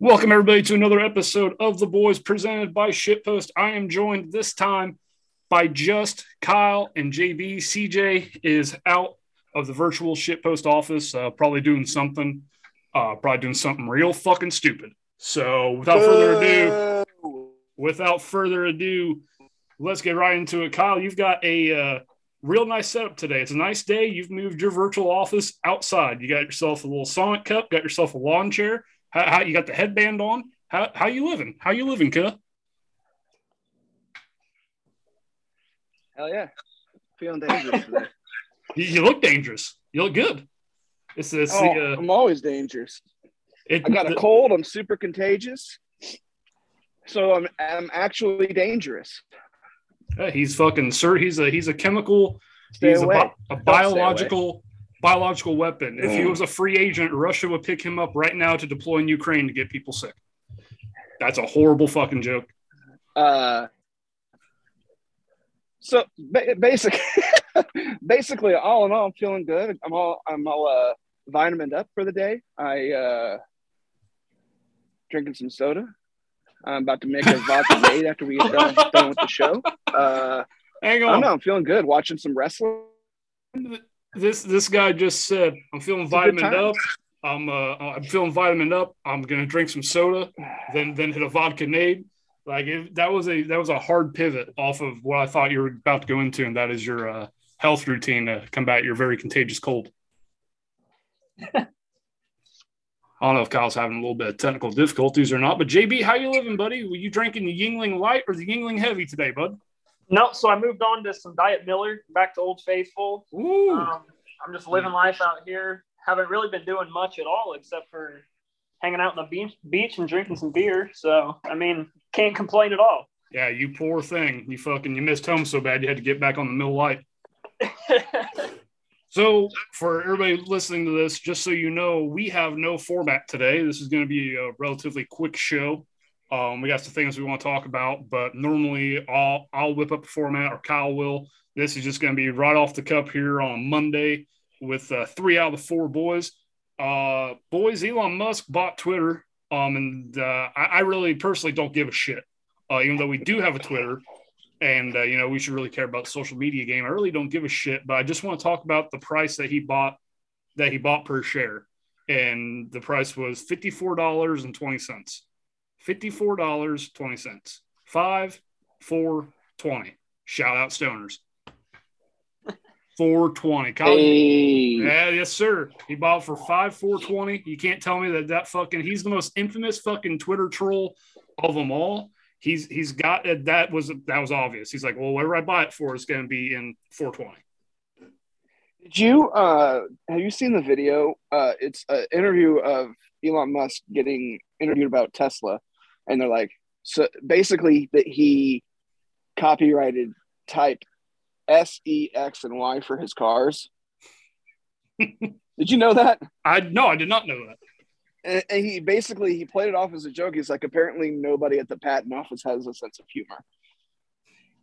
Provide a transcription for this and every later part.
Welcome, everybody, to another episode of The Boys presented by Shitpost. I am joined this time by just Kyle and JB. CJ is out of the virtual Shitpost office, uh, probably doing something, uh, probably doing something real fucking stupid. So, without further ado, without further ado, let's get right into it. Kyle, you've got a uh, real nice setup today. It's a nice day. You've moved your virtual office outside. You got yourself a little Sonic cup, got yourself a lawn chair. How, how you got the headband on? How how you living? How you living, cuh? Hell yeah. Feeling dangerous today. You, you look dangerous. You look good. It's, it's Oh, the, uh, I'm always dangerous. it, I got a cold. I'm super contagious. So I'm I'm actually dangerous. uh, he's fucking sir. He's a he's a chemical. Stay he's a, away. a stay biological biological weapon. If he Mm. was a free agent, Russia would pick him up right now to deploy in Ukraine to get people sick. That's a horrible fucking joke. Uh, so ba- basically, basically, all in all, I'm feeling good. I'm all I'm all uh, vitamined up for the day. I uh, drinking some soda. I'm about to make a vodka made after we get done, done with the show. Uh, Hang I don't on. know. I'm feeling good. Watching some wrestling. This this guy just said, "I'm feeling vitamin up. I'm uh I'm feeling vitamin up. I'm gonna drink some soda, then then hit a vodka nade." Like it, that was a that was a hard pivot off of what I thought you were about to go into, and that is your uh, health routine to combat your very contagious cold. I don't know if Kyle's having a little bit of technical difficulties or not, but JB, how you living, buddy? Were you drinking the Yuengling Light or the Yuengling Heavy today, bud? No, so I moved on to some Diet Miller, back to Old Faithful. Ooh, Um, I'm just living life out here. Haven't really been doing much at all except for hanging out on the beach, beach and drinking some beer. So, I mean, can't complain at all. yeah, you poor thing. You fucking you missed home so bad you had to get back on the mill light. So, for everybody listening to this, just so you know, we have no format today. This is going to be a relatively quick show. Um, we got some things we want to talk about, but normally I'll I'll whip up a format or Kyle will. This is just going to be right off the cup here on Monday with uh, three out of the four boys. Uh, boys, Elon Musk bought Twitter, um, and uh, I, I really personally don't give a shit. Uh, even though we do have a Twitter, and uh, you know we should really care about the social media game. I really don't give a shit, but I just want to talk about the price that he bought that he bought per share, and the price was fifty four dollars and twenty cents. Fifty four dollars twenty cents. Five four twenty. Shout out stoners. Four twenty. Hey. Yeah, yes, sir. He bought for five four twenty. You can't tell me that that fucking he's the most infamous fucking Twitter troll of them all. He's he's got that was that was obvious. He's like, well, whatever I buy it for is going to be in four twenty. Did you uh have you seen the video? Uh it's an interview of Elon Musk getting interviewed about Tesla and they're like so basically that he copyrighted type S E X and Y for his cars. Did you know that? I no, I did not know that. And, and he basically he played it off as a joke. He's like apparently nobody at the patent office has a sense of humor.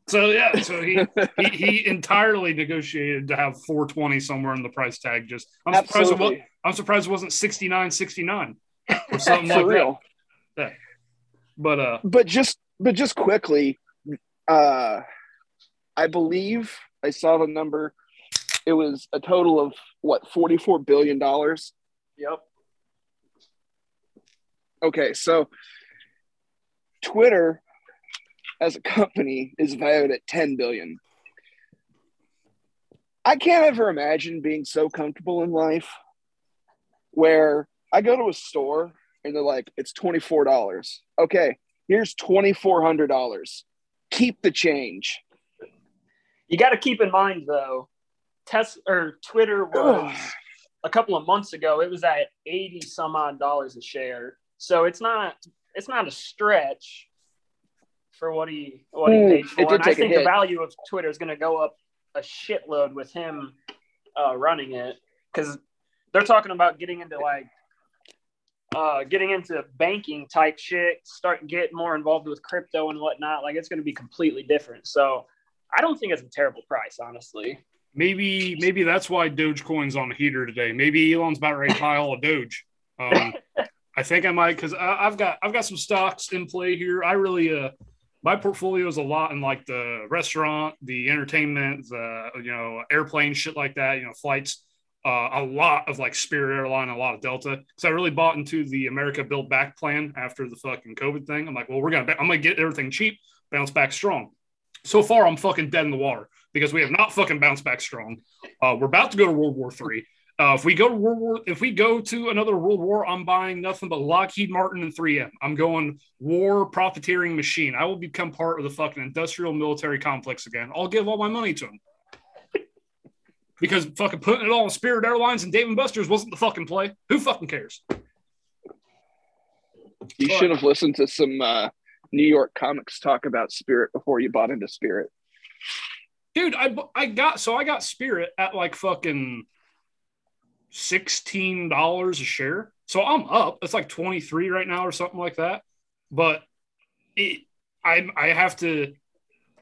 So yeah, so he he, he entirely negotiated to have four twenty somewhere in the price tag. Just I'm surprised it was, Absolutely. I'm surprised it wasn't sixty nine sixty nine or something like real. that. But uh, but just but just quickly uh i believe i saw the number. It was a total of what 44 billion dollars? Yep. okay so twitter as a company is valued at 10 billion. I can't ever imagine being so comfortable in life where i go to a store and they're like it's $24 okay here's $2400 keep the change You got to keep in mind, though, Tesla or Twitter was a couple of months ago, it was at 80 some odd dollars a share. So it's not it's not a stretch for what he what he Mm, paid for. And I think the value of Twitter is going to go up a shitload with him uh, running it because they're talking about getting into like uh, getting into banking type shit, start get more involved with crypto and whatnot. Like it's going to be completely different. So I don't think it's a terrible price, honestly. maybe maybe that's why Dogecoin's on the heater today. Maybe Elon's about ready to buy all of Doge. Um, I think I might because I've got I've got some stocks in play here. I really uh my portfolio is a lot in like the restaurant, the entertainment, the you know airplane shit like that. You know flights. Uh, a lot of like Spirit Airline, a lot of Delta. Because I really bought into the America Build Back plan after the fucking COVID thing. I'm like, well, we're gonna, I'm gonna get everything cheap, bounce back strong. So far, I'm fucking dead in the water because we have not fucking bounced back strong. Uh, we're about to go to World War Three. Uh, if we go to World War, if we go to another World War, I'm buying nothing but Lockheed Martin and 3M. I'm going war profiteering machine. I will become part of the fucking industrial military complex again. I'll give all my money to them because fucking putting it all on Spirit Airlines and Dave and Buster's wasn't the fucking play. Who fucking cares? You should have listened to some uh, New York comics talk about Spirit before you bought into Spirit. Dude, I I got so I got Spirit at like fucking sixteen dollars a share. So I'm up. It's like twenty three right now or something like that. But it, I I have to.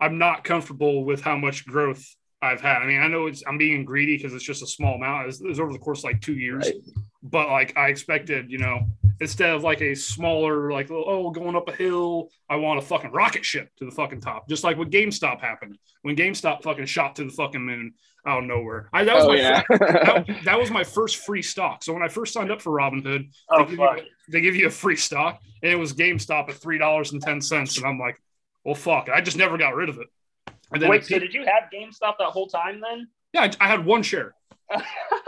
I'm not comfortable with how much growth I've had. I mean, I know it's I'm being greedy because it's just a small amount. It was over the course of like two years. Right. But like I expected, you know, instead of like a smaller, like oh, oh going up a hill, I want a fucking rocket ship to the fucking top, just like what GameStop happened when GameStop fucking shot to the fucking moon out of nowhere. I, that was oh, my yeah. first, that, that, was my first free stock. So when I first signed up for Robinhood, oh, they, give you, they give you a free stock, and it was GameStop at three dollars and ten cents, and I'm like, well, fuck, I just never got rid of it. Wait, so did you have GameStop that whole time then? Yeah, I, I had one share.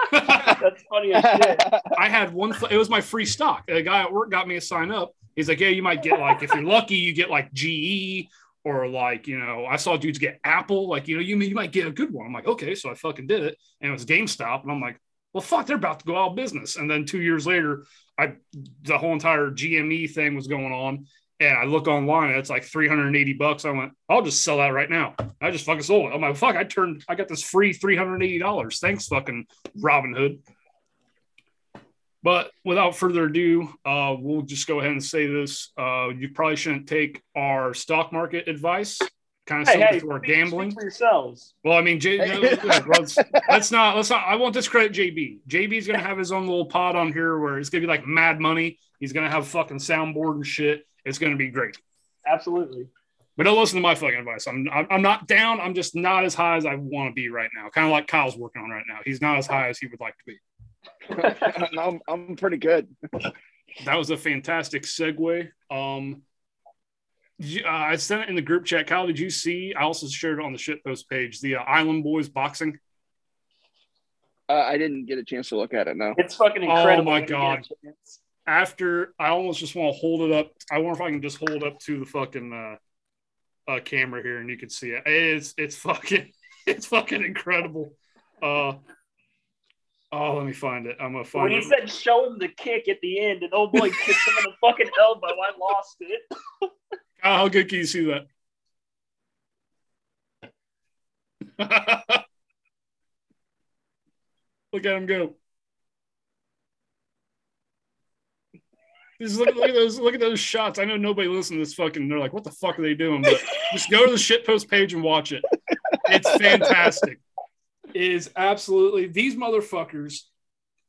That's funny as shit. I had one. It was my free stock. A guy at work got me a sign up. He's like, "Yeah, you might get like if you're lucky, you get like GE or like you know, I saw dudes get Apple. Like you know, you you might get a good one." I'm like, "Okay," so I fucking did it, and it was GameStop, and I'm like, "Well, fuck, they're about to go out of business." And then two years later, I the whole entire GME thing was going on, and I look online and it's like 380 bucks. I went, I'll just sell that right now. I just fucking sold it. I'm like, fuck, I turned, I got this free $380. Thanks, fucking Robinhood. But without further ado, uh, we'll just go ahead and say this. Uh, you probably shouldn't take our stock market advice. Kind of hey, similar hey, to our gambling. For yourselves. Well, I mean, J- no, let's, let's not. Let's not. I won't discredit JB. JB's gonna have his own little pod on here where it's gonna be like Mad Money. He's gonna have fucking soundboard and shit. It's going to be great. Absolutely. But don't listen to my fucking advice. I'm, I'm not down. I'm just not as high as I want to be right now. Kind of like Kyle's working on right now. He's not as high as he would like to be. I'm, I'm pretty good. that was a fantastic segue. Um, uh, I sent it in the group chat. Kyle, did you see? I also shared it on the shitpost page. The uh, Island Boys boxing. Uh, I didn't get a chance to look at it. No, it's fucking incredible. Oh my god! After I almost just want to hold it up. I wonder if I can just hold up to the fucking uh, uh, camera here and you can see it. It's it's fucking it's fucking incredible. Uh, oh, let me find it. I'm gonna find when it. he said show him the kick at the end, and old boy kicked him in the fucking elbow. I lost it. how good can you see that? Look at him go. Just look, look, at those look at those shots. I know nobody listens to this fucking. They're like, what the fuck are they doing? But just go to the shitpost page and watch it. It's fantastic. It is absolutely these motherfuckers.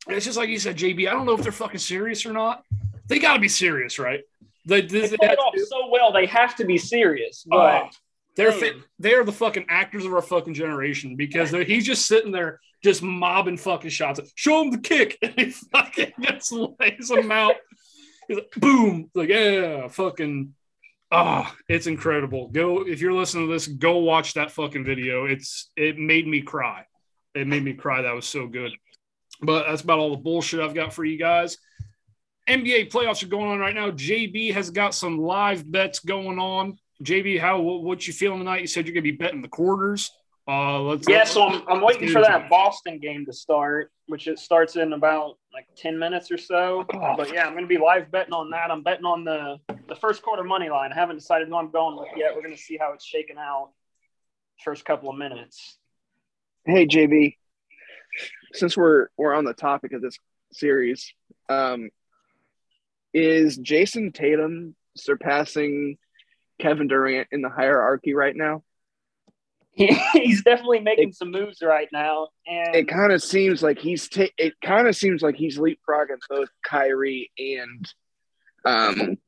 It's just like you said, JB. I don't know if they're fucking serious or not. They got to be serious, right? They, they, they it off so well. They have to be serious. Oh, but they're fit, they are the fucking actors of our fucking generation because he's just sitting there just mobbing fucking shots. Show him the kick, and he fucking just lays them out. He's like, boom, like yeah, fucking. Ah, oh, it's incredible. Go if you're listening to this, go watch that fucking video. It's it made me cry. It made me cry. That was so good. But that's about all the bullshit I've got for you guys. NBA playoffs are going on right now. JB has got some live bets going on. JB, how what, what you feeling tonight? You said you're gonna be betting the quarters. Uh, let's, yeah, so I'm, I'm waiting for that Boston game to start, which it starts in about like 10 minutes or so. Oh. But yeah, I'm going to be live betting on that. I'm betting on the, the first quarter money line. I haven't decided who I'm going with yet. We're going to see how it's shaking out first couple of minutes. Hey, JB, since we're, we're on the topic of this series, um, is Jayson Tatum surpassing Kevin Durant in the hierarchy right now? he's definitely making it, some moves right now, and it kind of seems like he's ta- it kind of seems like he's leapfrogging both Kyrie and um,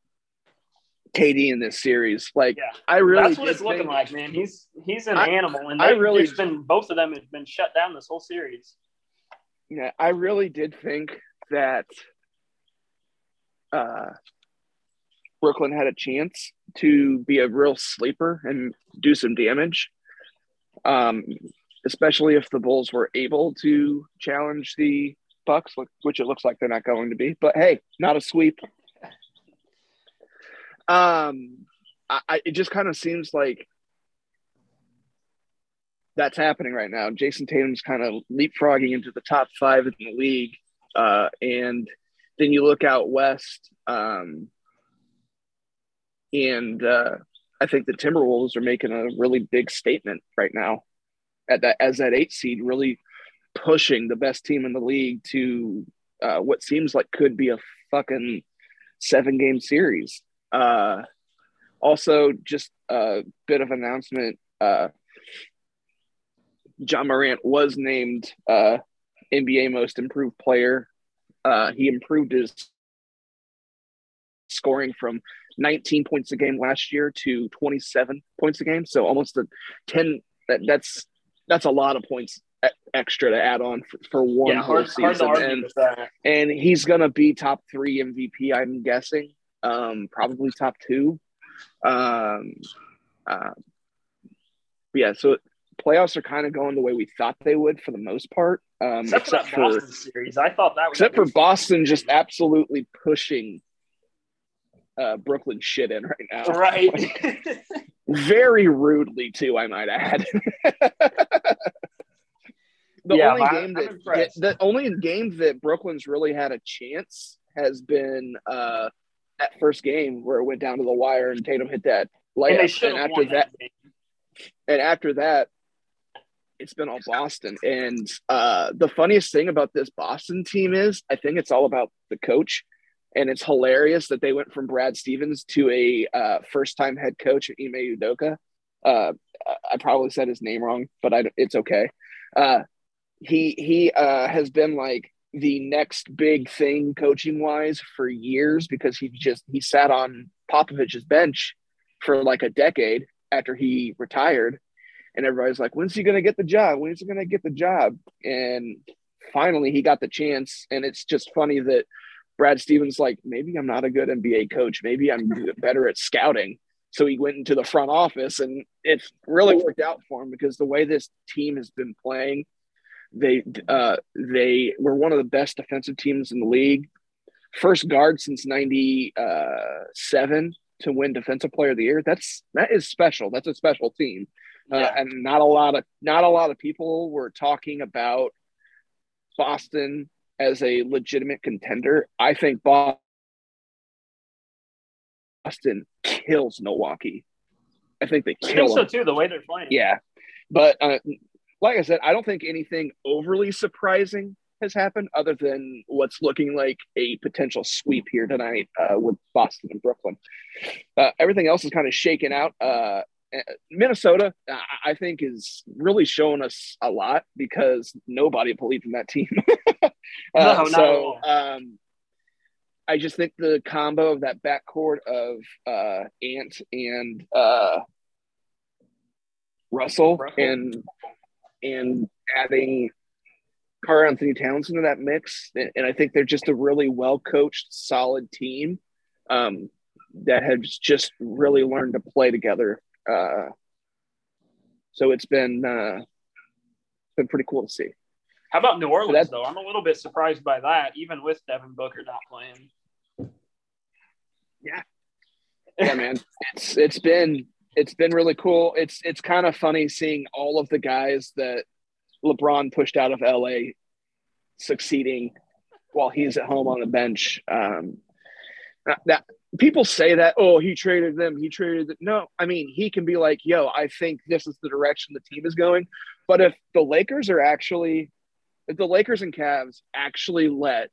KD in this series. Like Yeah. I really That's what it's looking think- like, man. He's he's an I- animal, and I really- been both of them have been shut down this whole series. Yeah, I really did think that uh, Brooklyn had a chance to be a real sleeper and do some damage. Um, especially if the Bulls were able to challenge the Bucks, which it looks like they're not going to be. But hey, not a sweep. Um, I, I it just kind of seems like that's happening right now. Jayson Tatum's kind of leapfrogging into the top five in the league. Uh, and then you look out west, um, and uh, I think the Timberwolves are making a really big statement right now at that as that eight seed, really pushing the best team in the league to uh, what seems like could be a fucking seven game series. Uh, also, just a bit of announcement. Uh, Ja Morant was named uh, NBA Most Improved Player. Uh, he improved his scoring from 19 points a game last year to 27 points a game, so almost a 10. That, that's that's a lot of points extra to add on for, for one yeah, whole season. And and he's gonna be top three MVP. I'm guessing, um, probably top two. Um, uh, yeah, so playoffs are kind of going the way we thought they would for the most part, um, Except, for that Boston series, I thought that was except for Boston just absolutely pushing uh, Brooklyn shit in right now, right. very rudely too, I might add. the Yeah, only I'm- game that impressed. the only game that Brooklyn's really had a chance has been uh, that first game where it went down to the wire and Tatum hit that and layup, should and, after that, that and after that, it's been all Boston. And uh, the funniest thing about this Boston team is, I think it's all about the coach. And it's hilarious that they went from Brad Stevens to a uh, first-time head coach, at Ime Udoka. Uh, I probably said his name wrong, but I, it's okay. Uh, he he uh, has been like the next big thing coaching wise for years because he just he sat on Popovich's bench for like a decade after he retired and everybody's like, when's he going to get the job? When's he going to get the job? And finally, he got the chance. And it's just funny that Brad Stevens, like, maybe I'm not a good NBA coach. Maybe I'm better at scouting. So he went into the front office, and it's really worked out for him because the way this team has been playing, they uh, they were one of the best defensive teams in the league. First guard since '97 to win Defensive Player of the Year. That's that is special. That's a special team. Uh, and not a lot of not a lot of people were talking about Boston as a legitimate contender. I think Boston kills Milwaukee. I think they kill. I think so them. too. The way they're playing. Yeah, but uh, like I said, I don't think anything overly surprising has happened other than what's looking like a potential sweep here tonight uh, with Boston and Brooklyn. Uh, everything else is kind of shaken out. Uh, Minnesota, I- I think, is really showing us a lot because nobody believed in that team. uh, No, so um, I just think the combo of that backcourt of uh, Ant and uh, Russell, Russell. and and adding Karl-Anthony Towns into that mix, and and I think they're just a really well coached, solid team um, that has just really learned to play together. Uh, so it's been uh, been pretty cool to see. How about New Orleans that- though? I'm a little bit surprised by that, even with Devin Booker not playing. Yeah. Yeah, man. It's it's been it's been really cool. It's it's kind of funny seeing all of the guys that LeBron pushed out of LA succeeding while he's at home on the bench. Um, that, that people say that oh he traded them he traded them. no I mean he can be like yo I think this is the direction the team is going but if the Lakers are actually if the Lakers and Cavs actually let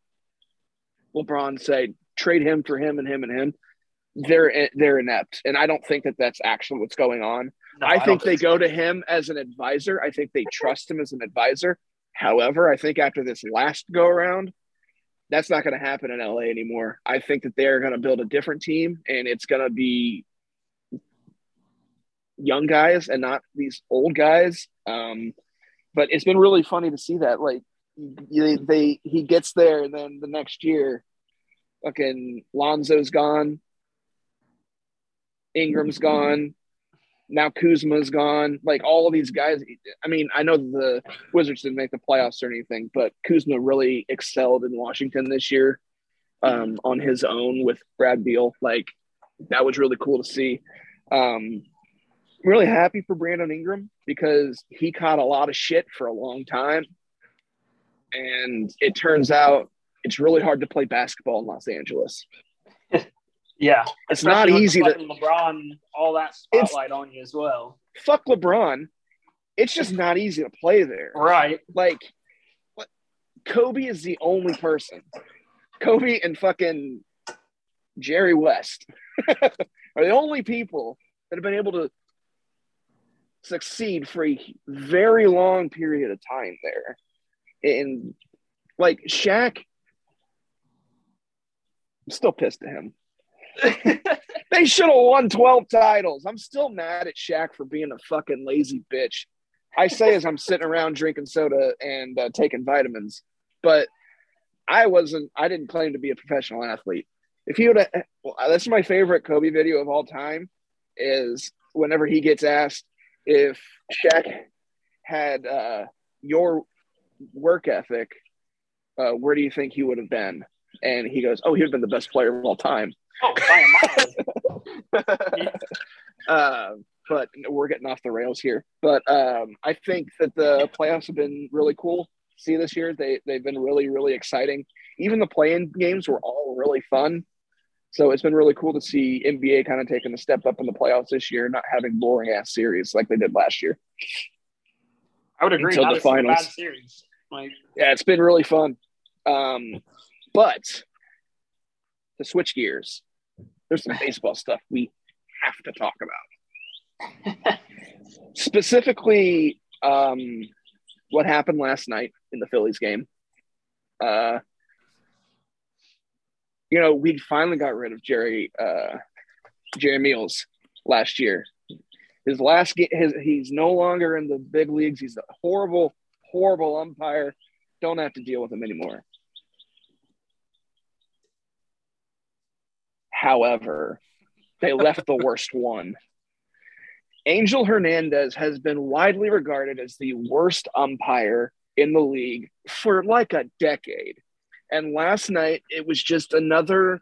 LeBron say trade him for him and him and him they're they're inept, and I don't think that that's actually what's going on. No, I don't think they go to him as an advisor. I think they trust him as an advisor. However, I think after this last go around, that's not going to happen in LA anymore. I think that they're going to build a different team, and it's going to be young guys and not these old guys. Um, but it's been really funny to see that. Like they, they he gets there, and then the next year, fucking Lonzo's gone, Ingram's gone, now Kuzma's gone. Like all of these guys. I mean, I know the Wizards didn't make the playoffs or anything, but Kuzma really excelled in Washington this year um, on his own with Brad Beal. Like that was really cool to see. Um, really happy for Brandon Ingram because he caught a lot of shit for a long time. And it turns out it's really hard to play basketball in Los Angeles. yeah. It's not easy to LeBron all that spotlight on you as well. Fuck LeBron. It's just not easy to play there. Right. Like Kobe is the only person. Kobe and fucking Jerry West are the only people that have been able to succeed for a very long period of time there. And like Shaq, I'm still pissed at him. they should have won 12 titles. I'm still mad at Shaq for being a fucking lazy bitch. I say as I'm sitting around drinking soda and uh, taking vitamins, but I wasn't, I didn't claim to be a professional athlete. If he would have, well, that's my favorite Kobe video of all time is whenever he gets asked, if Shaq had uh, your work ethic, uh, where do you think he would have been? And he goes, "Oh, he would have been the best player of all time." Oh, by a mile. uh, but we're getting off the rails here. But um, I think that the playoffs have been really cool. See this year, they they've been really really exciting. Even the playing games were all really fun. So it's been really cool to see NBA kind of taking a step up in the playoffs this year, not having boring ass series like they did last year. I would agree. Until the finals. series. Like, yeah, it's been really fun. Um, but to switch gears, there's some baseball stuff we have to talk about. Specifically, um, what happened last night in the Phillies game. Uh, you know, we finally got rid of Jerry uh, Jerry Meals last year. His last game, his he's no longer in the big leagues. He's a horrible, horrible umpire. Don't have to deal with him anymore. However, they left the worst one. Angel Hernandez has been widely regarded as the worst umpire in the league for like a decade. And last night it was just another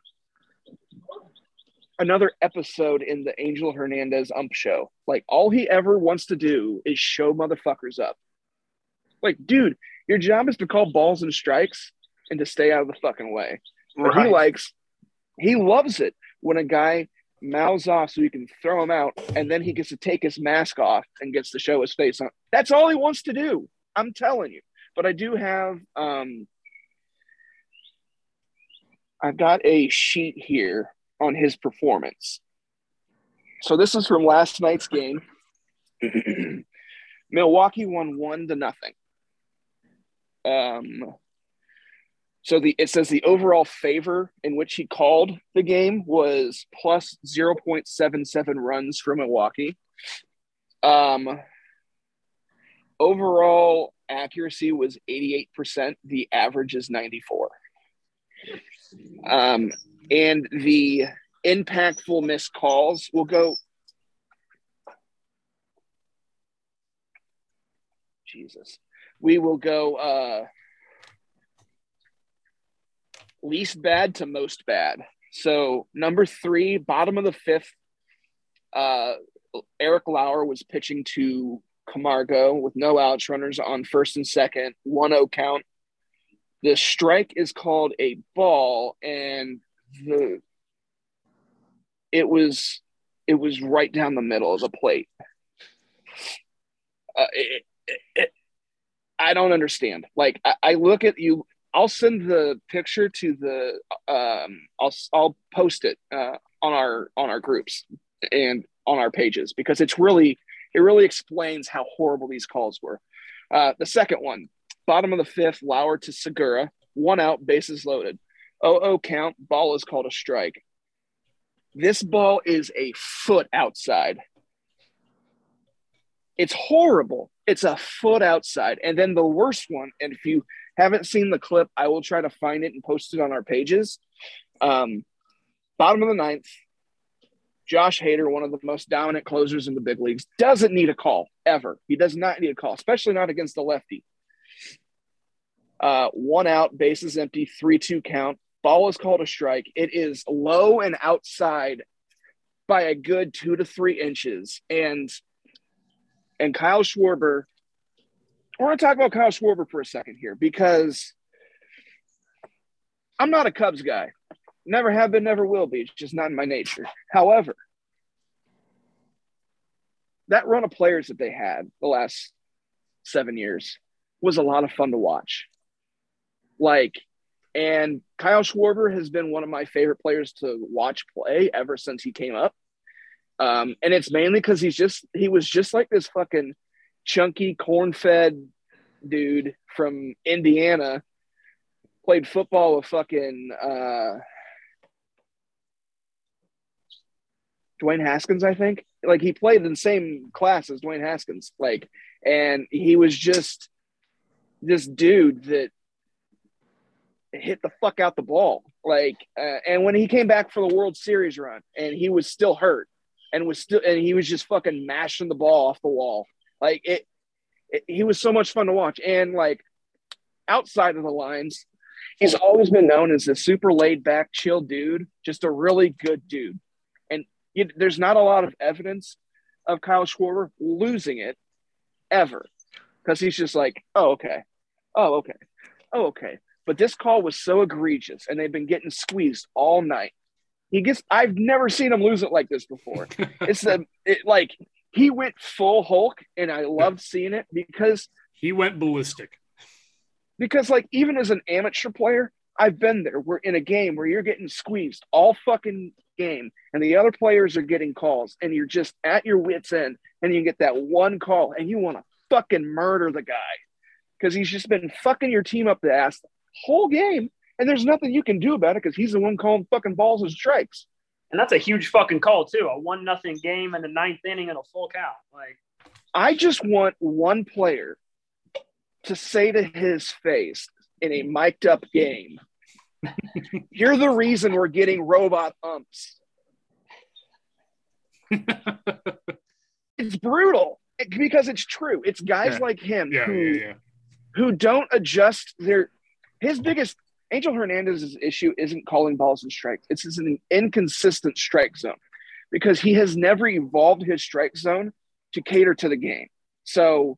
another episode in the Angel Hernandez ump show. Like all he ever wants to do is show motherfuckers up. Like, dude, your job is to call balls and strikes and to stay out of the fucking way. Right. But he likes he loves it when a guy mouths off so he can throw him out and then he gets to take his mask off and gets to show his face on. That's all he wants to do. I'm telling you. But I do have um I've got a sheet here on his performance. So this is from last night's game. Milwaukee won one to nothing. Um, so the it says the overall favor in which he called the game was plus 0.77 runs for Milwaukee. Um, overall accuracy was 88%. The average is 94. Um, and the impactful missed calls will go. Jesus. We will go uh, least bad to most bad. So, number three, bottom of the fifth, uh, Eric Lauer was pitching to Camargo with no outs, runners on first and second, 1 0 count the strike is called a ball and the it was it was right down the middle of the plate. Uh, it, i don't understand. Like I, I, look at you i'll send the picture to the um i'll i'll post it uh, on our on our groups and on our pages because it's really it really explains how horrible these calls were. Uh, the second one bottom of the fifth, Lauer to Segura. one out, bases loaded. Oh, oh, count, ball is called a strike. This ball is a foot outside. It's horrible. It's a foot outside. And then the worst one, and if you haven't seen the clip, I will try to find it and post it on our pages. Um, bottom of the ninth, Josh Hader, one of the most dominant closers in the big leagues, doesn't need a call ever. He does not need a call, especially not against the lefty. Uh, one out, bases empty, 3 2 count. Ball is called a strike. It is low and outside by a good two to three inches. And and Kyle Schwarber, I want to talk about Kyle Schwarber for a second here because I'm not a Cubs guy. Never have been, never will be. It's just not in my nature. However, that run of players that they had the last seven years was a lot of fun to watch. Like, and Kyle Schwarber has been one of my favorite players to watch play ever since he came up. Um, and it's mainly because he's just he was just like this fucking chunky corn-fed dude from Indiana. Played football with fucking uh, Dwayne Haskins, I think. Like he played in the same class as Dwayne Haskins. Like, and he was just this dude that hit the fuck out the ball. Like, uh, and when he came back for the World Series run, and he was still hurt, and was still, and he was just fucking mashing the ball off the wall. Like it, it he was so much fun to watch. And like outside of the lines, he's always been known as a super laid back, chill dude, just a really good dude you, there's not a lot of evidence of Kyle Schwarber losing it ever because he's just like, oh, okay. Oh, okay. Oh, okay. But this call was so egregious and they've been getting squeezed all night. He gets, I've never seen him lose it like this before. it's the, it, like, he went full Hulk and I loved seeing it because he went ballistic. Because, like, even as an amateur player, I've been there. We're in a game where you're getting squeezed all fucking game and the other players are getting calls and you're just at your wits end and you get that one call and you want to fucking murder the guy because he's just been fucking your team up the ass whole game and there's nothing you can do about it because he's the one calling fucking balls and strikes. And that's a huge fucking call too. A one nothing game in the ninth inning and a full count. Like I just want one player to say to his face in a mic'd up game you're the reason we're getting robot umps. it's brutal because it's true. It's guys yeah. like him yeah, who, yeah, who don't adjust their. His biggest Angel Hernandez's issue isn't calling balls and strikes. It's an inconsistent strike zone because he has never evolved his strike zone to cater to the game. So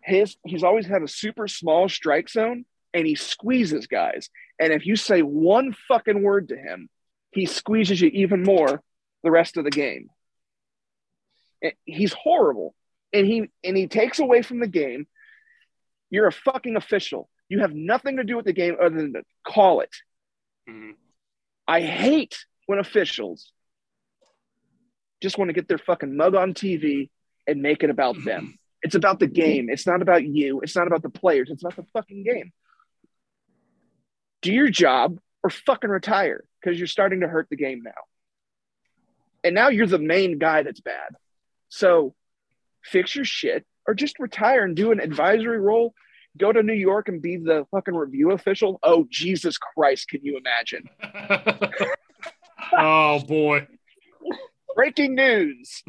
his he's always had a super small strike zone and he squeezes guys. And if you say one fucking word to him, he squeezes you even more the rest of the game. Eh, he's horrible. And he and he takes away from the game. You're a fucking official. You have nothing to do with the game other than to call it. Mm-hmm. I hate when officials just want to get their fucking mug on TV and make it about them. It's about the game. It's not about you. It's not about the players. It's about the fucking game do your job or fucking retire because you're starting to hurt the game now. And now you're the main guy that's bad. So fix your shit or just retire and do an advisory role. Go to New York and be the fucking review official. Oh, Jesus Christ, can you imagine? oh, boy. Breaking news.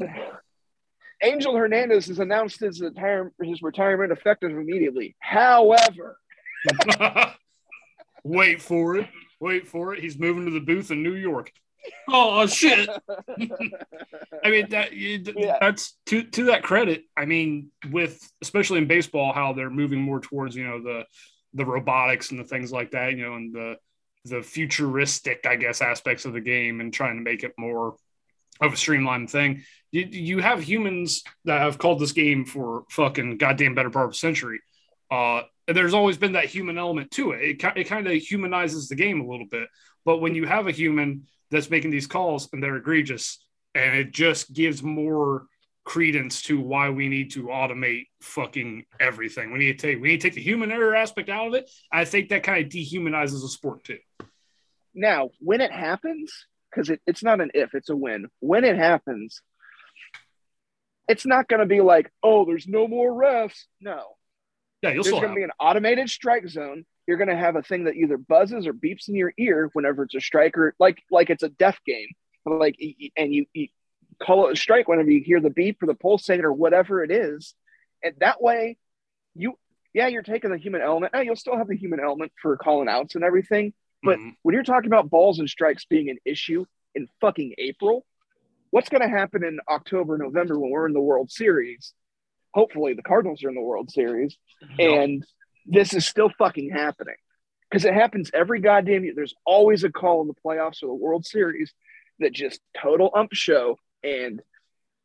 Angel Hernandez has announced his, retire- his retirement effective immediately. However, Wait for it. Wait for it. He's moving to the booth in New York. Oh shit! I mean that yeah. that's to to that credit. I mean, with especially in baseball, how they're moving more towards you know the the robotics and the things like that, you know, and the the futuristic, I guess, aspects of the game, and trying to make it more of a streamlined thing. You, you have humans that have called this game for fucking goddamn better part of a century. Uh, there's always been that human element to it. It, it kind of humanizes the game a little bit. But when you have a human that's making these calls and they're egregious, and it just gives more credence to why we need to automate fucking everything. We need to take we need to take the human error aspect out of it. I think that kind of dehumanizes the sport too. Now, when it happens, because it, it's not an if, it's a when. When it happens, it's not going to be like, oh, there's no more refs. No. Yeah, you'll There's still going to be an automated strike zone. You're going to have a thing that either buzzes or beeps in your ear whenever it's a striker, like like it's a deaf game. Like, and you, you call it a strike whenever you hear the beep or the pulsate or whatever it is, and that way, you yeah, you're taking the human element. Now you'll still have the human element for calling outs and everything, but Mhm. when you're talking about balls and strikes being an issue in fucking April, what's going to happen in October, November when we're in the World Series? Hopefully, the Cardinals are in the World Series, and this is still fucking happening because it happens every goddamn year. There's always a call in the playoffs or the World Series that just total ump show, and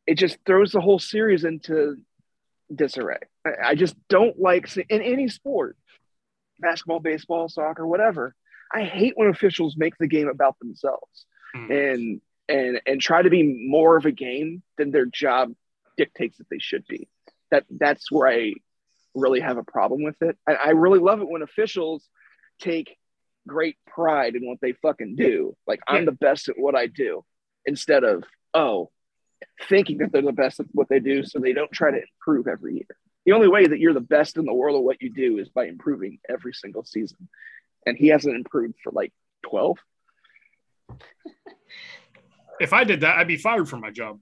it just throws the whole series into disarray. I, I just don't like see- in any sport, basketball, baseball, soccer, whatever. I hate when officials make the game about themselves Mhm. and and and try to be more of a game than their job dictates that they should be. That that's where I really have a problem with it. I, I really love it when officials take great pride in what they fucking do. Like I'm the best at what I do, instead of oh, thinking that they're the best at what they do, so they don't try to improve every year. The only way that you're the best in the world at what you do is by improving every single season. And he hasn't improved for like 12. If I did that, I'd be fired from my job.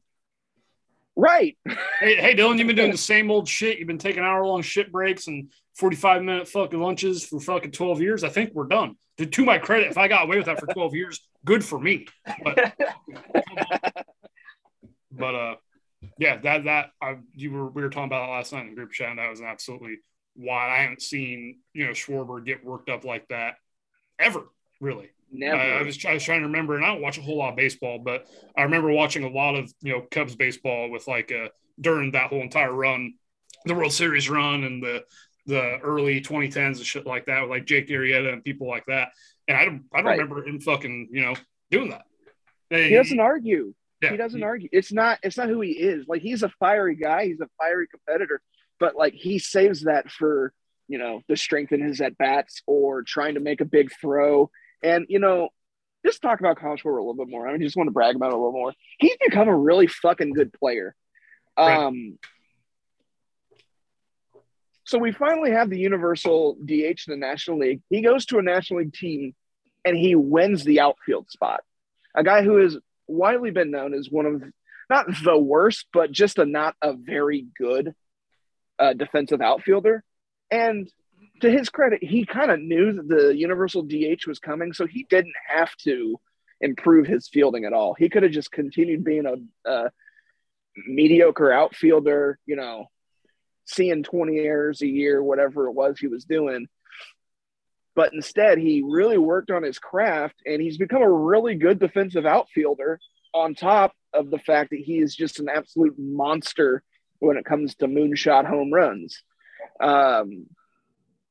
Right. Hey, hey, Dylan, you've been doing the same old shit. You've been taking hour long shit breaks and 45 minute fucking lunches for fucking 12 years. I think we're done. To, to my credit, if I got away with that for 12 years, good for me. But, but uh, yeah, that, that, I, you were, we were talking about it last night in the group chat, and that was absolutely why I haven't seen, you know, Schwarber get worked up like that ever, really. Never. I, I was I was trying to remember, and I don't watch a whole lot of baseball, but I remember watching a lot of you know Cubs baseball with like uh during that whole entire run, the World Series run, and the the early 2010s and shit like that, with like Jake Arrieta and people like that. And I don't I don't Right. remember him fucking you know doing that. he doesn't argue. yeah, he doesn't argue. It's not it's not who he is. Like he's a fiery guy, he's a fiery competitor, but like he saves that for, you know, the strength in his at bats or trying to make a big throw. And you know, just talk about Kyle Schwarber a little bit more. I mean, just want to brag about it a little more. He's become a really fucking good player. Right. Um so we finally have the universal DH in the National League. He goes to a National League team and he wins the outfield spot. A guy who has widely been known as one of not the worst, but just a not a very good uh, defensive outfielder. And to his credit, he kind of knew that the universal DH was coming, so he didn't have to improve his fielding at all. He could have just continued being a, a mediocre outfielder, you know, seeing 20 errors a year, whatever it was he was doing. But instead, he really worked on his craft and he's become a really good defensive outfielder on top of the fact that he is just an absolute monster when it comes to moonshot home runs. Um,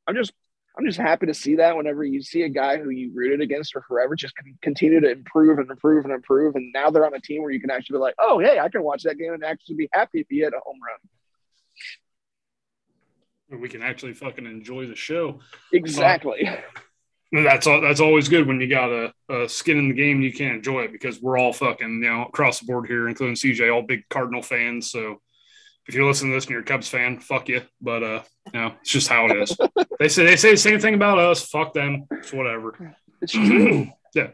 I'm just I'm just happy to see that whenever you see a guy who you rooted against for forever just continue to improve and improve and improve, and now they're on a team where you can actually be like, oh hey, I can watch that game and actually be happy if he hit a home run. we can actually fucking enjoy the show. Exactly. And That's all. That's always good when you got a, a skin in the game and you can't enjoy it because we're all fucking you know across the board here, including CJ, all big Cardinal fans. So if you're listening to this and you're a Cubs fan, fuck you. But uh, you know, it's just how it is. they say they say the same thing about us. Fuck them. It's whatever. It's true. yeah.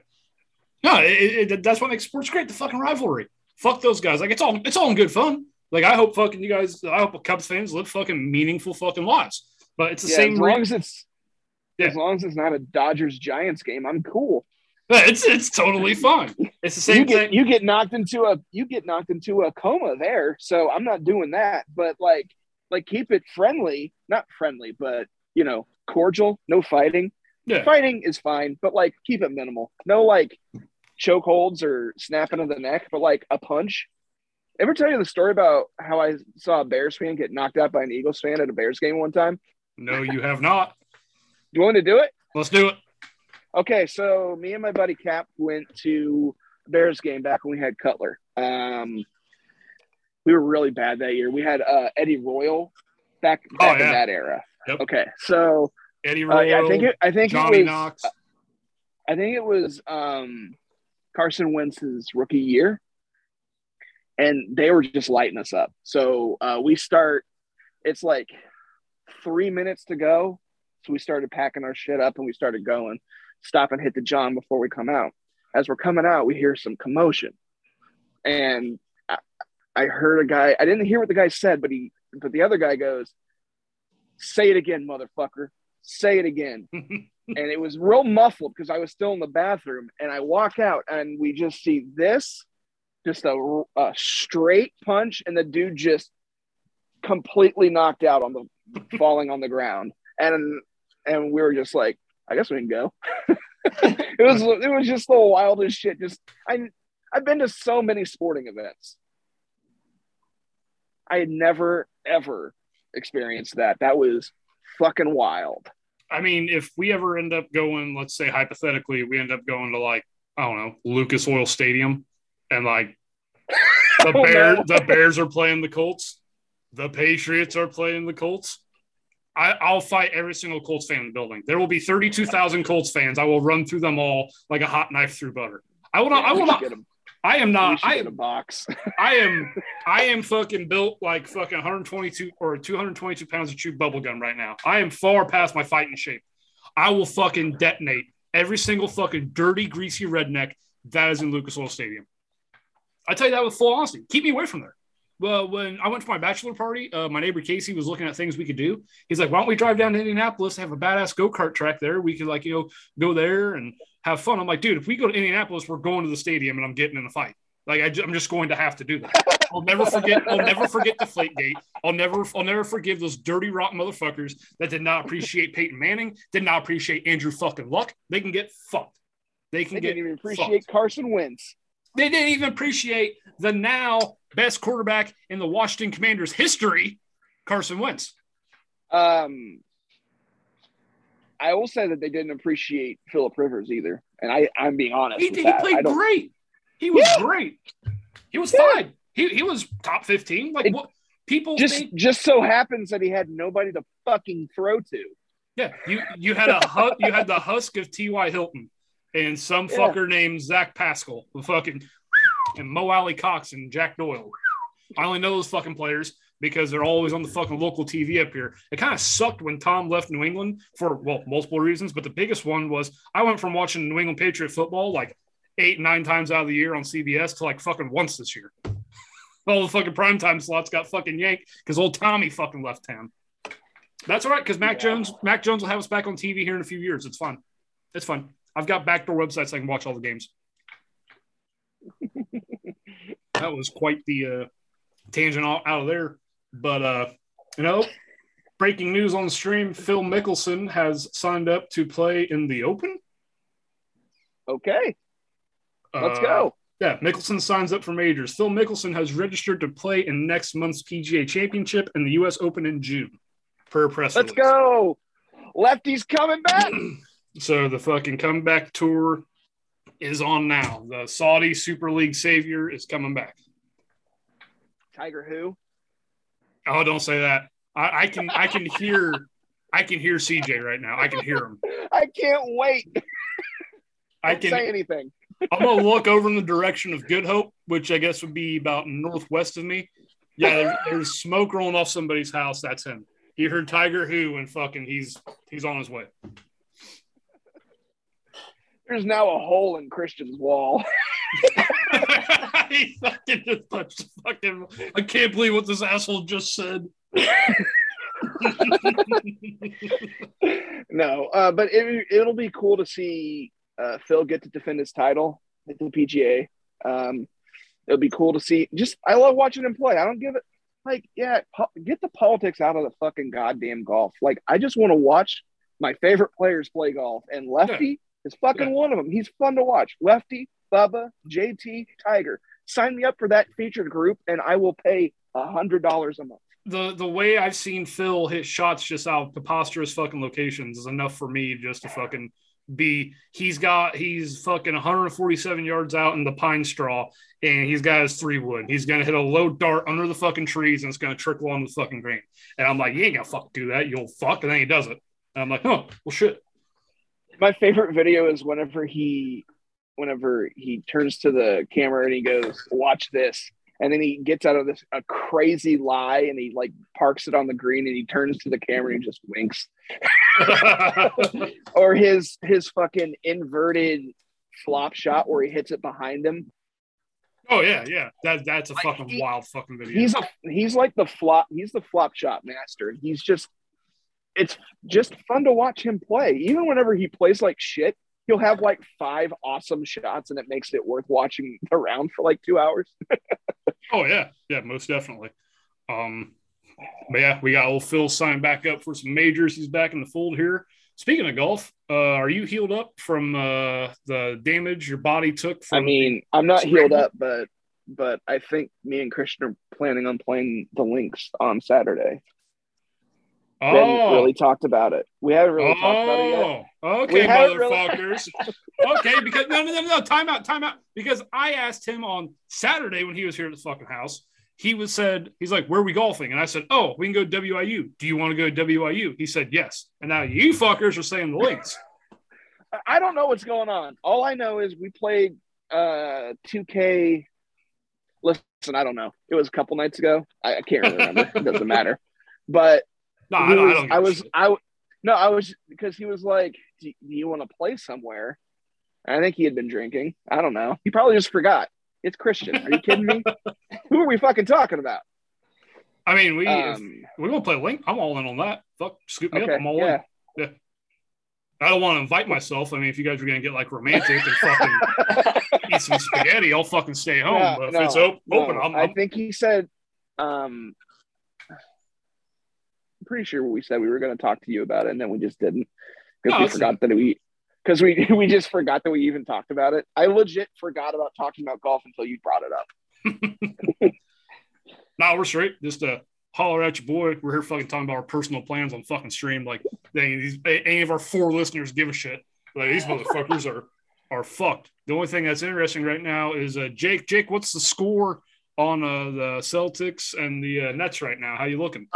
No, it, it, that's what makes sports great. The fucking rivalry. Fuck those guys. Like it's all it's all in good fun. Like I hope fucking you guys. I hope Cubs fans live fucking meaningful fucking lives. But it's the yeah, same. as re- long as it's Yeah. as long as it's not a Dodgers Giants game, I'm cool. It's it's totally fine. It's the same you get thing. you get knocked into a you get knocked into a coma there, so I'm not doing that. But like like keep it friendly, not friendly, but you know cordial, no fighting. yeah. Fighting is fine, but like keep it minimal. No like chokeholds or snapping of the neck, but like a punch. Ever tell you the story about how I saw a Bears fan get knocked out by an Eagles fan at a Bears game one time? No, you have not. Do you want to do it? Let's do it. Okay, so me and my buddy Cap went to Bears game back when we had Cutler. Um, we were really bad that year. We had uh, Eddie Royal back Oh, back yeah. in that era. Yep. Okay, so Eddie uh, Royal, yeah, I think it, I think Johnny it was Knox. I think it was um, Carson Wentz's rookie year, and they were just lighting us up. So uh, we start. It's like three minutes to go, so we started packing our shit up and we started going. Stop and hit the John before we come out. As we're coming out, we hear some commotion, and I, I heard a guy. I didn't hear what the guy said, but he, but the other guy goes, "Say it again, motherfucker! Say it again." and it was real muffled because I was still in the bathroom. And I walk out, and we just see this, just a, a straight punch, and the dude just completely knocked out on the falling on the ground. And and we were just like, I guess we can go. it was it was just the wildest shit. Just I I've been to so many sporting events. I had never ever experienced that. That was fucking wild. I mean, if we ever end up going, let's say hypothetically, we end up going to like I don't know Lucas Oil Stadium, and like the Oh, Bear, the Bears are playing the Colts, the Patriots are playing the Colts. I, I'll fight every single Colts fan in the building. There will be thirty-two thousand Colts fans. I will run through them all like a hot knife through butter. I will not. I will not. I am not. I get a box. I am I am fucking built like fucking 122 or 222 pounds of chewed bubble gum right now. I am far past my fighting shape. I will fucking detonate every single fucking dirty, greasy redneck that is in Lucas Oil Stadium. I tell you that with full honesty. Keep me away from there. Well, when I went to my bachelor party, uh, my neighbor Casey was looking at things we could do. He's like, "Why don't we drive down to Indianapolis? Have a badass go kart track there. We could like you know go there and have fun." I'm like, "Dude, if we go to Indianapolis, we're going to the stadium and I'm getting in a fight. Like I, am just going to have to do that. I'll never forget. I'll never forget Deflate Gate. I'll never. I'll never forgive those dirty, rotten motherfuckers that did not appreciate Peyton Manning. Did not appreciate Andrew fucking Luck. They can get fucked. They can They get didn't even appreciate fucked. Carson Wentz. They didn't even appreciate the now best quarterback in the Washington Commanders history, Carson Wentz. Um, I will say that they didn't appreciate Philip Rivers either, and I I'm being honest. He, he. Played great. He was Yeah. great. He was Yeah. fine. He, he was top 15. Like It- what people Just think just so happens that he had nobody to fucking throw to. Yeah, you you had a you had the husk of T.Y. Hilton and some Yeah. fucker named Zach Pascal, the fucking and Mo Alie-Cox and Jack Doyle. I only know those fucking players because they're always on the fucking local TV up here. It kind of sucked when Tom left New England for well multiple reasons, but the biggest one was I went from watching New England Patriot football like eight nine times out of the year on CBS to like fucking once this year. All the fucking primetime slots got fucking yanked because old Tommy fucking left town. That's all right because Mac Yeah. Jones, Mac Jones will have us back on TV here in a few years. It's fun. It's fun. I've got backdoor websites I can watch all the games. that was quite the uh, tangent out of there, but uh, you know, breaking news on the stream: Phil Mickelson has signed up to play in the Open. Okay, let's Uh, go. Yeah, Mickelson signs up for majors. Phil Mickelson has registered to play in next month's PGA Championship and the U.S. Open in June, per press Let's release. go. Lefty's coming back. So the fucking comeback tour is on now. The Saudi Super League savior is coming back. Tiger who? Oh, don't say that. I, I can I can hear I can hear CJ right now. I can hear him. I can't wait. I can't say anything. I'm gonna look over in the direction of Good Hope, which I guess would be about northwest of me. Yeah, there- there's smoke rolling off somebody's house. That's him. He heard Tiger Who and fucking he's he's on his way. There's now a hole in Christian's wall. he fucking just touched fucking. I can't believe what this asshole just said. no, uh, but it, it'll be cool to see uh, Phil get to defend his title at the PGA. Um, it'll be cool to see. Just I love watching him play. I don't give it like yeah. Po- get the politics out of the fucking goddamn golf. Like I just want to watch my favorite players play golf, and Lefty is fucking Yeah. one of them. He's fun to watch. Lefty, Bubba, JT, Tiger. Sign me up for that featured group, and I will pay a hundred dollars a month. the the way I've seen Phil hit shots just out of preposterous fucking locations is enough for me just to fucking be. he's got he's fucking 147 yards out in the pine straw, and he's got his three wood. He's gonna hit a low dart under the fucking trees, and it's gonna trickle on the fucking green. And I'm like, you ain't gonna fuck do that, you'll fuck. And then he does it. And I'm like, oh well, shit. My favorite video is whenever he, whenever he turns to the camera and he goes, "Watch this," and then he gets out of this a crazy lie and he like parks it on the green and he turns to the camera and he just winks. or his his fucking inverted flop shot where he hits it behind him. oh yeah, yeah. That that's a Like, fucking he- wild fucking video. He's a he's like the flop he's the flop shot master. He's just it's just fun to watch him play. Even whenever he plays like shit, he'll have like five awesome shots and it makes it worth watching the round for like two hours. Oh yeah, yeah, most definitely. Um, but yeah, we got old Phil signed back up for some majors. He's back in the fold here. Speaking of golf, uh, are you healed up from uh, the damage your body took? From I mean, I'm not healed up, but but I think me and Christian are planning on playing the links on Saturday. We haven't oh, really talked about it. We haven't really talked about it yet. oh, We okay, haven't really- motherfuckers. okay, because no, no, no, no, time out, time out. Because I asked him on Saturday when he was here at the fucking house. He was said he's like, "Where are we golfing?" And I said, "Oh, we can go WIU. Do you want to go to WIU?" He said, "Yes." And now you fuckers are saying the links. I- I don't know what's going on. All I know is we played uh 2K. Listen, I don't know. It was a couple nights ago. I, I can't really remember. it doesn't matter. But No, I was- I, don't I was. I no, I was because he was like, "Do, do you want to play somewhere?" I think he had been drinking. I don't know. He probably just forgot. It's Christian. Are you kidding me? Who are we fucking talking about? I mean, we Um, we want to play link. I'm all in on that. Fuck, scoop me okay, up. I'm all yeah. in. I don't want to invite myself. I mean, if you guys are gonna get like romantic and fucking eat some spaghetti, I'll fucking stay home. No, but if no, it's op- no. open, I'm, I I'm think he said, um, I'm pretty sure what we said we were going to talk to you about it, and then we just didn't because No, we forgot that we because we we just forgot that we even talked about it. I legit forgot about talking about golf until you brought it up. nah, we're straight. Just uh, holler at your boy. We're here fucking talking about our personal plans on fucking stream. Like, dang, these, any of our four listeners give a shit. Like, these motherfuckers are are fucked. The only thing that's interesting right now is uh, Jake. Jake, what's the score on uh, the Celtics and the uh, Nets right now? How you looking?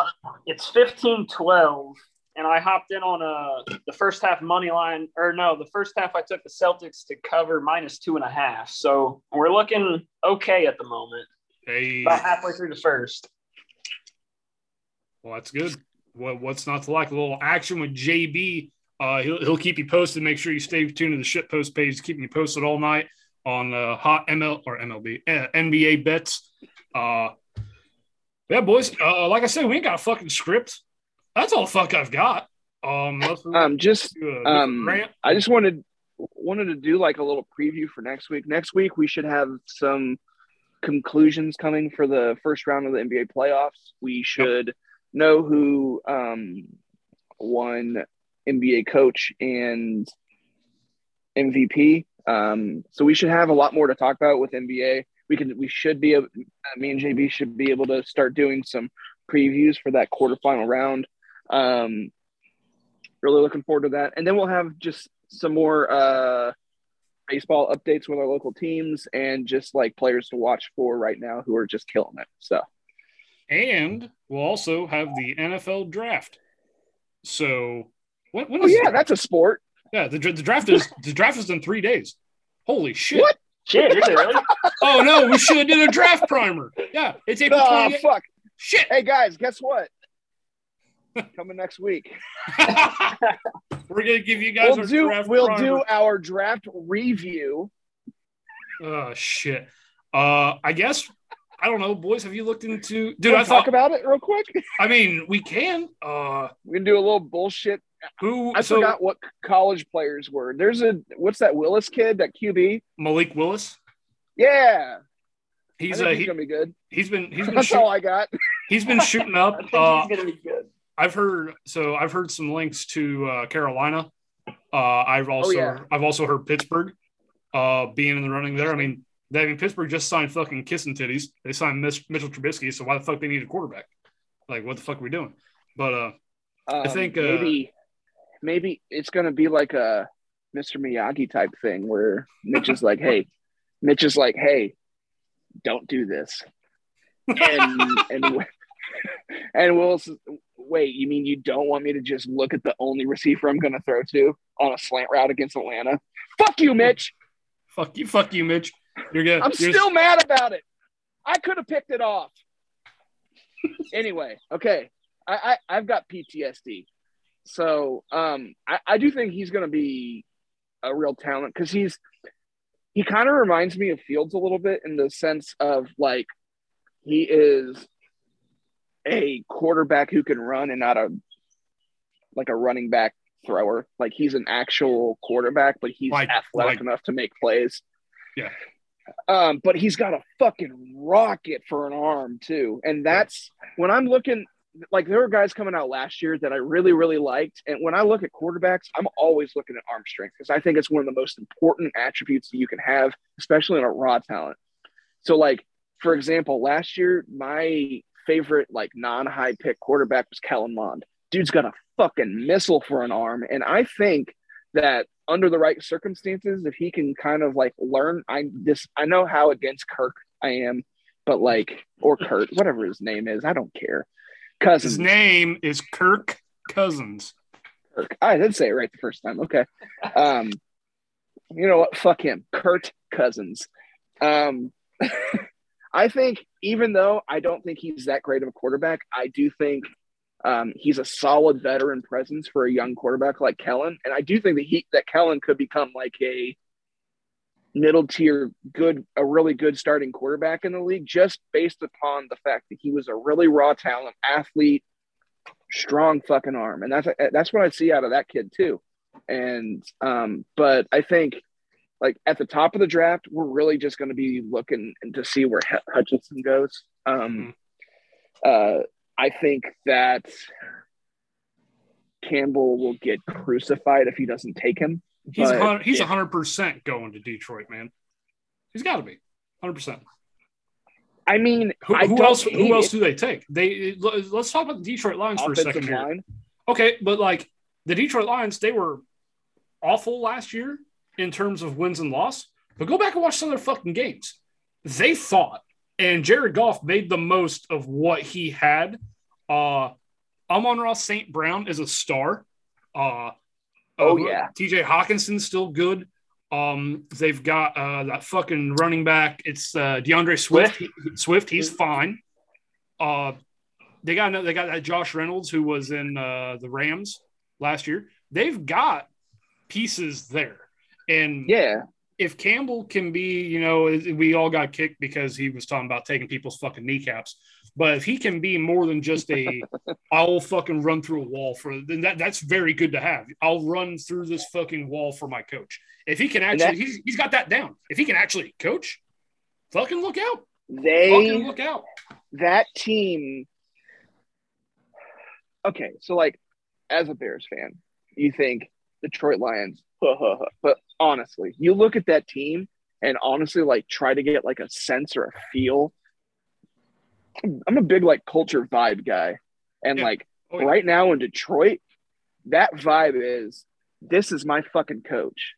It's 15 12. And I hopped in on uh, the first half money line, or no, the first half I took the Celtics to cover minus two and a half. So we're looking okay at the moment, Hey, about halfway through the first. well, that's good. What, what's not to like? A little action with JB. Uh, he'll, he'll keep you posted. Make sure you stay tuned to the shit post page. Keeping you posted all night on uh, hot ML or MLB uh, NBA bets. Uh, yeah, boys. Uh, like I said, we ain't got a fucking script. That's all the fuck I've got. Um, Um, just a um. I just wanted wanted to do like a little preview for next week. Next week we should have some conclusions coming for the first round of the NBA playoffs. We should know who um, won NBA coach and MVP. Um, so we should have a lot more to talk about with NBA. We can we should be able, me and JB should be able to start doing some previews for that quarterfinal round. Um, really looking forward to that. And then we'll have just some more uh, baseball updates with our local teams and just like players to watch for right now who are just killing it. So and we'll also have the NFL draft. So when, when oh is yeah, that's a sport. Yeah the, the draft is the draft is in three days. Holy shit! What? Shit, is it really? Oh no, we should have did a draft primer. Yeah, it's April Oh 28th. fuck! Shit. Hey guys, guess what? Coming next week, We're gonna give you guys we'll our do draft we'll primer. do our draft review. Oh shit. Uh, I guess I don't know, boys. Have you looked into? Dude, I talk thought. about it real quick. I mean, we can. Uh, We can do a little bullshit. Who? I so forgot what college players were. There's a what's that Willis kid? That QB? Malik Willis. Yeah, He's I think uh, he's he, gonna be good. he's been he's been That's shoot, all I got. he's been shooting I up. think Uh, he's to be good. I've heard so I've heard some links to uh, Carolina. Uh, I've also yeah. I've also heard Pittsburgh uh, being in the running there. I mean, they, I mean Pittsburgh just signed fucking kissing titties. They signed Mitch, Mitchell Trubisky, so why the fuck they need a quarterback? Like, what the fuck are we doing? But uh, Um, think, uh, maybe maybe it's gonna be like a Mr. Miyagi type thing where Mitch is like, hey, Mitch is like, hey, don't do this. And and and Will's wait, you mean you don't want me to just look at the only receiver I'm gonna throw to on a slant route against Atlanta? Fuck you, Mitch. Fuck you, fuck you, Mitch. You're good. I'm You're- still mad about it. I could have picked it off. anyway, okay. I, I I've got PTSD. So um I, I do think he's gonna be a real talent because he's he kind of reminds me of Fields a little bit in the sense of like he is a quarterback who can run and not a like a running back thrower. Like he's an actual quarterback, but he's Like- athletic like- enough to make plays. Yeah. Um, but he's got a fucking rocket for an arm too. And that's when I'm looking like there were guys coming out last year that I really, really liked. And when I look at quarterbacks, I'm always looking at arm strength because I think it's one of the most important attributes that you can have, especially in a raw talent. So, like, for example, last year, my favorite, like, non high pick quarterback was Kellen Mond. Dude's got a fucking missile for an arm. And I think that under the right circumstances, if he can kind of like learn, I this I know how against Kirk I am, but like or Kurt, whatever his name is, I don't care. Cousins, His name is Kirk Cousins. Kirk. I did say it right the first time. Okay. Um, you know what? Fuck him, Kurt Cousins. Um, I think even though I don't think he's that great of a quarterback, I do think um, he's a solid veteran presence for a young quarterback like Kellen, and I do think that he that Kellen could become like a middle tier good a really good starting quarterback in the league just based upon the fact that he was a really raw talent athlete strong fucking arm. And that's that's what i see out of that kid too. And um but i think like at the top of the draft we're really just going to be looking to see where H- hutchinson goes. Um uh i think that campbell will get crucified if he doesn't take him He's But a hundred, he's if- hundred percent going to Detroit, man. He's got to be hundred percent. i mean Who, I who else? Who else do they take? They let's talk about the Detroit Lions for a second here. line Okay, but like the Detroit Lions, they were awful last year in terms of wins and loss. But go back and watch some of their fucking games. They fought, and Jared Goff made the most of what he had. Uh, Amon-Ra St. Brown is a star. Uh, Oh, uh, yeah. TJ Hockenson's still good. Um, they've got uh, that fucking running back. It's uh, DeAndre Swift. He- Swift, he's fine. Uh, they got another- they got that Josh Reynolds who was in uh, the Rams last year. They've got pieces there, and yeah if Campbell can be, you know, we all got kicked because he was talking about taking people's fucking kneecaps. But if he can be more than just a, I'll fucking run through a wall for then that that's very good to have. I'll run through this fucking wall for my coach. If he can actually, he's, he's got that down. If he can actually coach, fucking look out, they fucking look out. that team okay so like as a bears fan you think detroit lions but honestly you look at that team and honestly like try to get like a sense or a feel i'm a big like culture vibe guy and Yeah. like Oh, yeah. right now in detroit that vibe is this is my fucking coach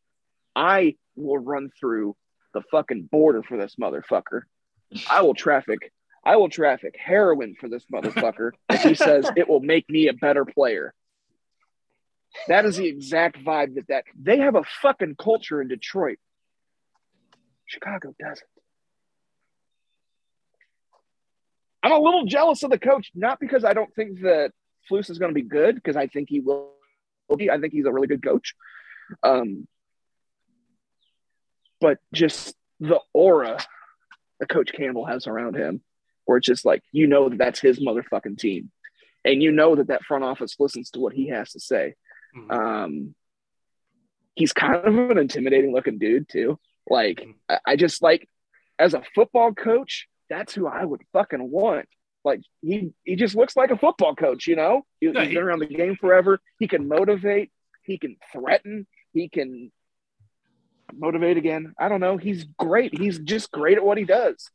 i will run through the fucking border for this motherfucker I will traffic. I will traffic heroin for this motherfucker if he says it will make me a better player. That is the exact vibe that that they have a fucking culture in Detroit. Chicago doesn't. I'm a little jealous of the coach, not because I don't think that Flus is going to be good, because I think he will be. I think he's a really good coach. Um, but just the aura that Coach Campbell has around him, where it's just like you know that that's his motherfucking team, and you know that that front office listens to what he has to say. Mhm. Um, he's kind of an intimidating looking dude too. Like I, I just like as a football coach, that's who I would fucking want. Like he he just looks like a football coach, you know. He, he- been around the game forever. He can motivate. He can threaten. He can motivate again. I don't know. He's great. He's just great at what he does.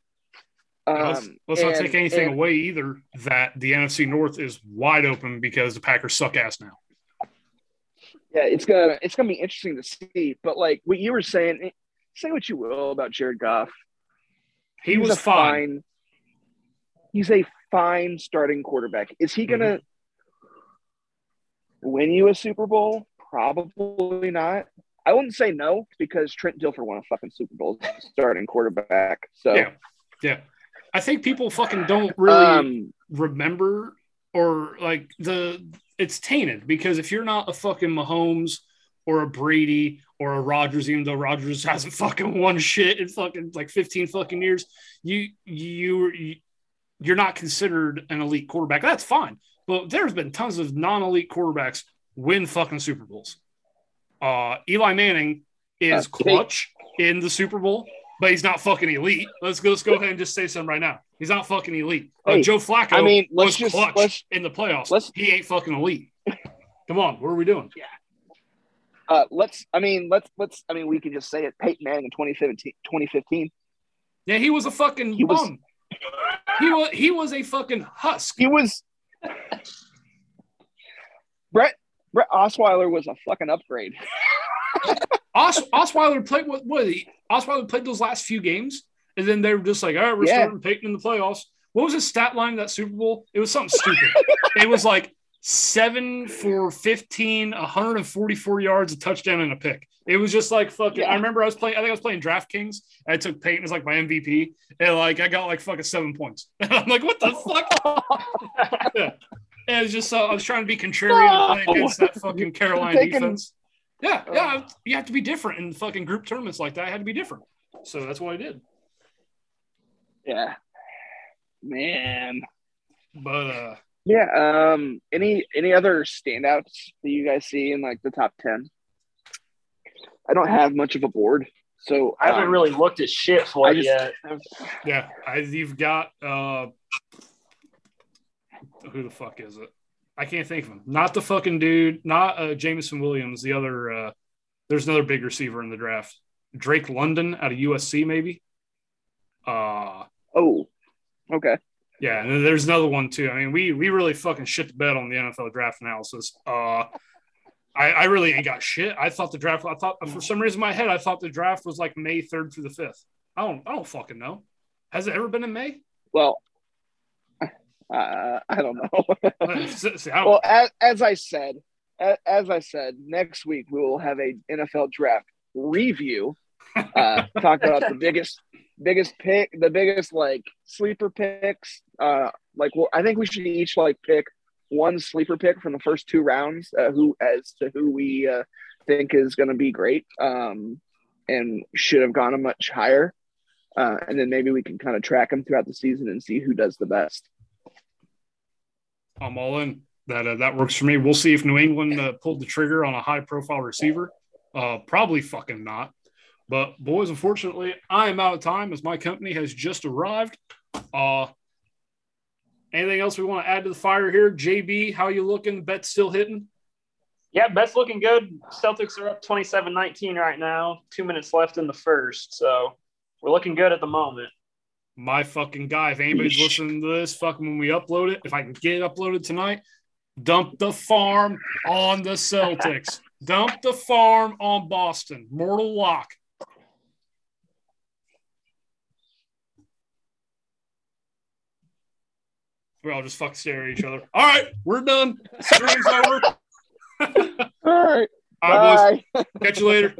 let's, Um, let's not take anything and- away either. That the NFC North is wide open because the Packers suck ass now. Yeah, it's gonna it's gonna be interesting to see. But like what you were saying, say what you will about Jared Goff. He He's was a fine. He's a fine starting quarterback. Is he gonna win you a Super Bowl? Probably not. I wouldn't say no because Trent Dilfer won a fucking Super Bowl starting quarterback. So Yeah. Yeah. I think people fucking don't really um, remember or like the it's tainted because if you're not a fucking Mahomes or a Brady or a Rodgers, even though Rodgers hasn't fucking won shit in fucking like 15 fucking years, you you you- you're not considered an elite quarterback. That's fine. But there's been tons of non-elite quarterbacks win fucking Super Bowls. Uh Eli Manning is clutch in the Super Bowl, but he's not fucking elite. Let's go, let's go ahead and just say something right now. He's not fucking elite. Uh, Hey, Joe Flacco I mean, let's was just- clutch in the playoffs. he ain't fucking elite. Come on, what are we doing? uh, let's. I mean, let's let's. I mean, we can just say it. Peyton Manning in 2017, 2015. Yeah, he was a fucking He was- bum. He was he was a fucking husk. He was. Brett Brett Osweiler was a fucking upgrade. Os, Osweiler played what what he Osweiler played those last few games, and then they were just like, all right, we're Yeah. starting Peyton in the playoffs. What was his stat line that Super Bowl? It was something stupid. it was like seven for 15, 144 yards, a touchdown, and a pick. It was just like fucking. Yeah. I remember I was playing, I think I was playing DraftKings. I took Peyton as like my MVP, and like I got like fucking seven points. I'm like, what the fuck? yeah. And it was just so I was trying to be contrarian and play No. against that fucking Carolina Taking- defense. Yeah, yeah, you have to be different in fucking group tournaments like that. I had to be different, so that's what I did. Yeah, man. But uh, Yeah. Um. Any any other standouts that you guys see in like the top ten? I don't have much of a board, so I haven't um, really looked at shit for I just- yet. yeah, I, you've got uh, who the fuck is it? I can't think of him. Not the fucking dude. Not uh, Jameson Williams. The other. Uh, there's another big receiver in the draft. Drake London out of USC, maybe. Uh, Oh, okay. Yeah, and then there's another one too. I mean, we we really fucking shit the bed on the NFL draft analysis. Uh, I, I really ain't got shit. I thought the draft. I thought for some reason in my head, I thought the draft was like May third through the fifth. I don't. I don't fucking know. Has it ever been in May? Well, uh, I don't know. See, I don't- well, as, as I said, as, as I said, next week we will have a NFL draft review. Uh, talk about the biggest, biggest pick, the biggest like sleeper picks. Uh, like, well, I think we should each like pick one sleeper pick from the first two rounds. Uh, who as to who we uh, think is going to be great, um, and should have gone a much higher. Uh, and then maybe we can kind of track them throughout the season and see who does the best. I'm all in. That uh, that works for me. We'll see if New England uh, pulled the trigger on a high profile receiver. Uh, probably fucking not. But boys, unfortunately, I am out of time as my company has just arrived. Uh, anything else we want to add to the fire here? JB, how you looking? Bet still hitting? Yeah, bet's looking good. Celtics are up 27-19 right now. Two minutes left in the first, so we're looking good at the moment. My fucking guy. If anybody's listening to this, fucking when we upload it, if I can get it uploaded tonight, dump the farm on the Celtics. dump the farm on Boston. Mortal lock. We all just fuck stare at each other. All right, we're done. Stream's over. All right. All right, boys. Catch you later.